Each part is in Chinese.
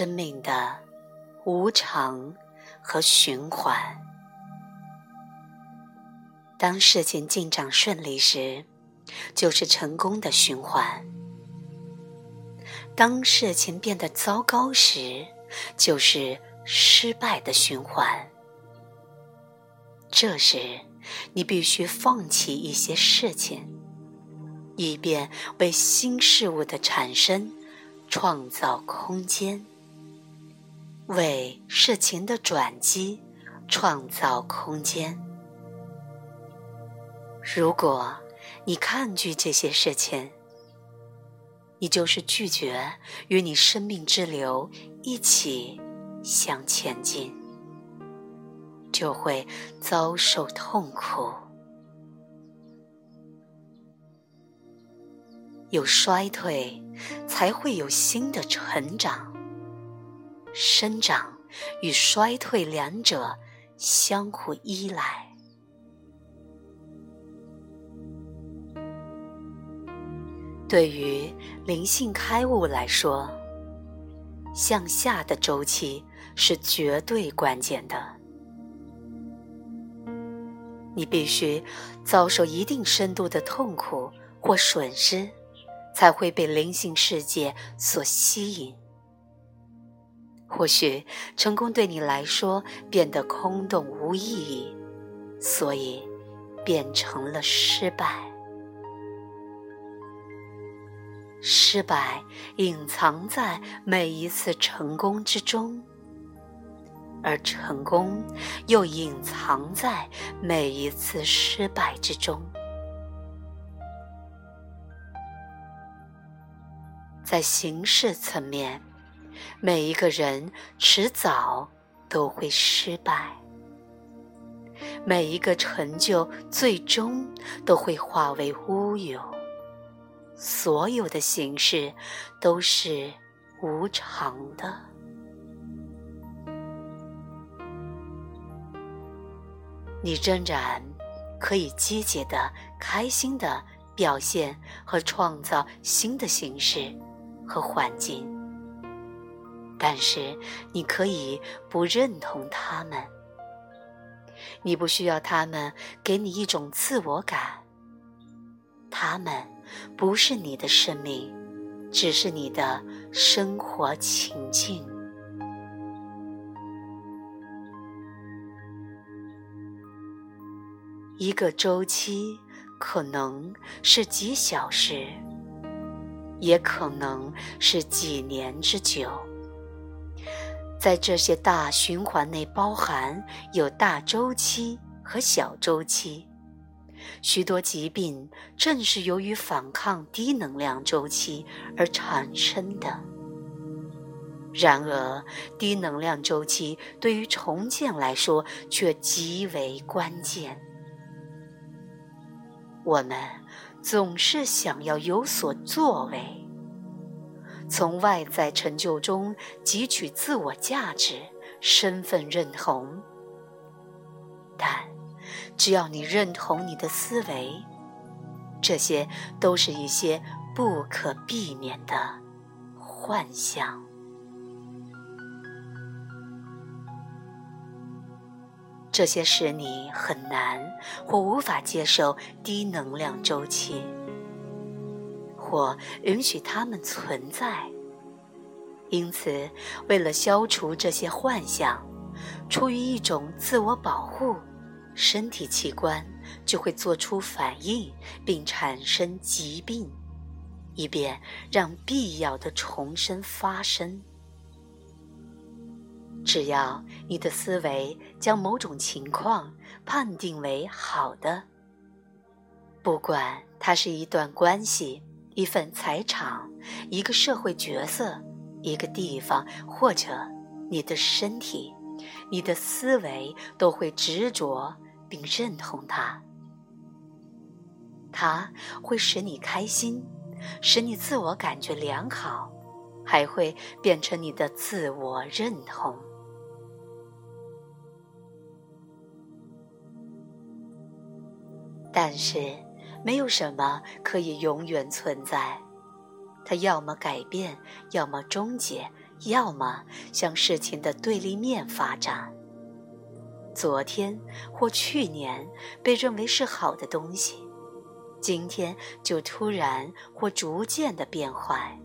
生命的无常和循环。当事情进展顺利时，就是成功的循环；当事情变得糟糕时，就是失败的循环。这时，你必须放弃一些事情，以便为新事物的产生创造空间，为事情的转机创造空间。如果你抗拒这些事情，你就是拒绝与你生命之流一起向前进，就会遭受痛苦。有衰退，才会有新的成长。生长与衰退两者相互依赖。对于灵性开悟来说，向下的周期是绝对关键的。你必须遭受一定深度的痛苦或损失，才会被灵性世界所吸引。或许成功对你来说变得空洞无意义，所以变成了失败。失败隐藏在每一次成功之中，而成功又隐藏在每一次失败之中。在形式层面，每一个人迟早都会失败；每一个成就最终都会化为乌有。所有的形式都是无常的。你仍然可以积极的、开心的表现和创造新的形式和环境，但是你可以不认同他们。你不需要他们给你一种自我感，他们。不是你的生命，只是你的生活情境。一个周期可能是几小时，也可能是几年之久。在这些大循环内，包含有大周期和小周期。许多疾病正是由于反抗低能量周期而产生的。然而，低能量周期对于重建来说却极为关键。我们总是想要有所作为，从外在成就中汲取自我价值、身份认同，但。只要你认同你的思维，这些都是一些不可避免的幻象。这些使你很难或无法接受低能量周期，或允许它们存在。因此，为了消除这些幻象，出于一种自我保护。身体器官就会做出反应，并产生疾病，以便让必要的重生发生。只要你的思维将某种情况判定为好的，不管它是一段关系、一份财产、一个社会角色、一个地方，或者你的身体。你的思维都会执着并认同它，它会使你开心，使你自我感觉良好，还会变成你的自我认同。但是，没有什么可以永远存在，它要么改变，要么终结，要么向事情的对立面发展。昨天或去年被认为是好的东西，今天就突然或逐渐的变坏。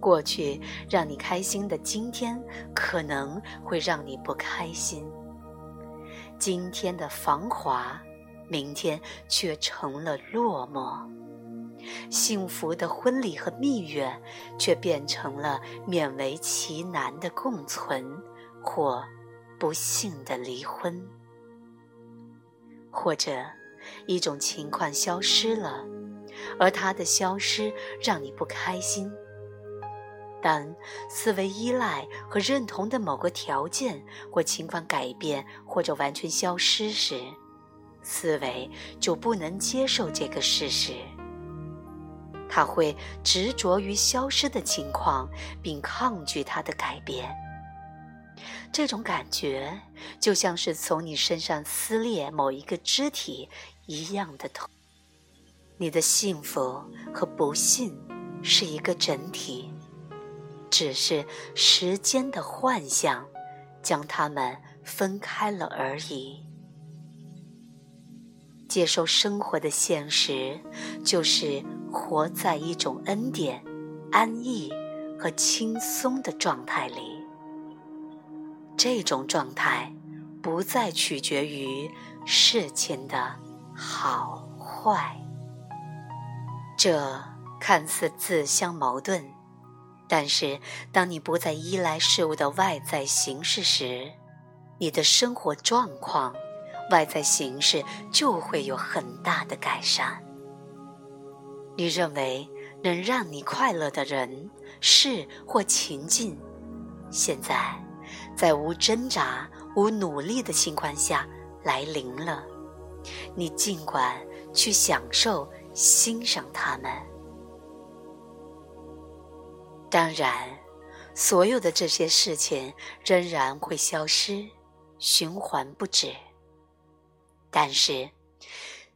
过去让你开心的今天，可能会让你不开心。今天的繁华，明天却成了落寞。幸福的婚礼和蜜月，却变成了勉为其难的共存，或不幸的离婚。或者，一种情况消失了，而它的消失让你不开心。当思维依赖和认同的某个条件或情况改变或者完全消失时，思维就不能接受这个事实。他会执着于消失的情况，并抗拒它的改变。这种感觉就像是从你身上撕裂某一个肢体一样的痛。你的幸福和不幸是一个整体。只是时间的幻象，将它们分开了而已。接受生活的现实，就是活在一种恩典、安逸和轻松的状态里。这种状态，不再取决于事情的好坏。这看似自相矛盾。但是，当你不再依赖事物的外在形式时，你的生活状况、外在形式就会有很大的改善。你认为能让你快乐的人、事或情境，现在在无挣扎、无努力的情况下来临了。你尽管去享受、欣赏他们。当然，所有的这些事情仍然会消失，循环不止。但是，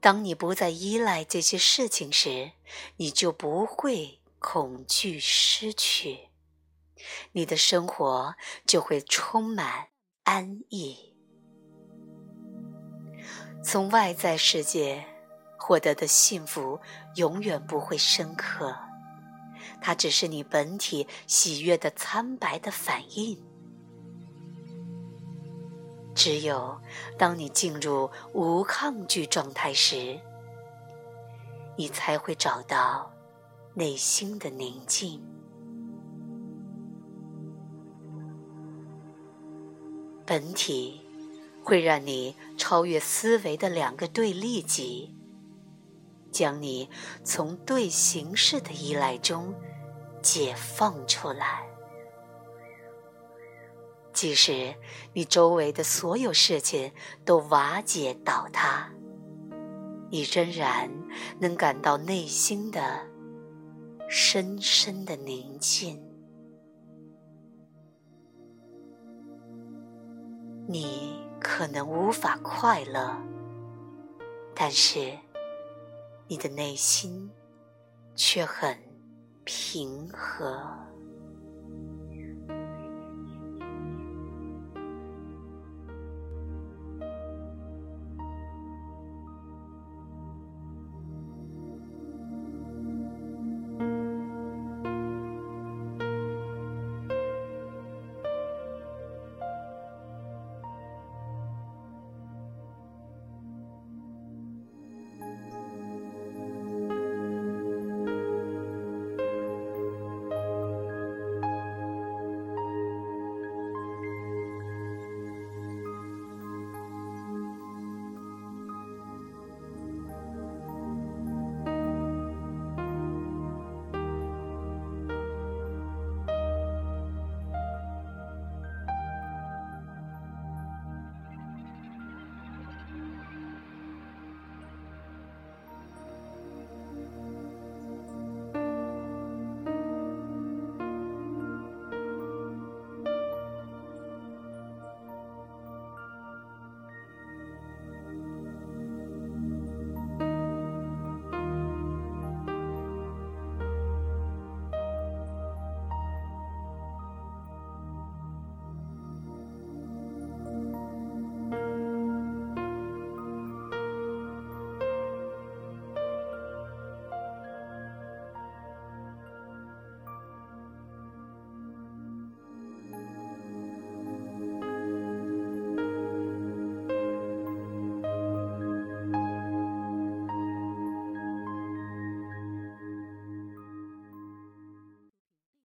当你不再依赖这些事情时，你就不会恐惧失去，你的生活就会充满安逸。从外在世界获得的幸福永远不会深刻。它只是你本体喜悦的苍白的反应。只有当你进入无抗拒状态时，你才会找到内心的宁静。本体会让你超越思维的两个对立极。将你从对形式的依赖中解放出来。即使你周围的所有事情都瓦解倒塌，你仍然能感到内心的深深的宁静。你可能无法快乐，但是。你的内心却很平和。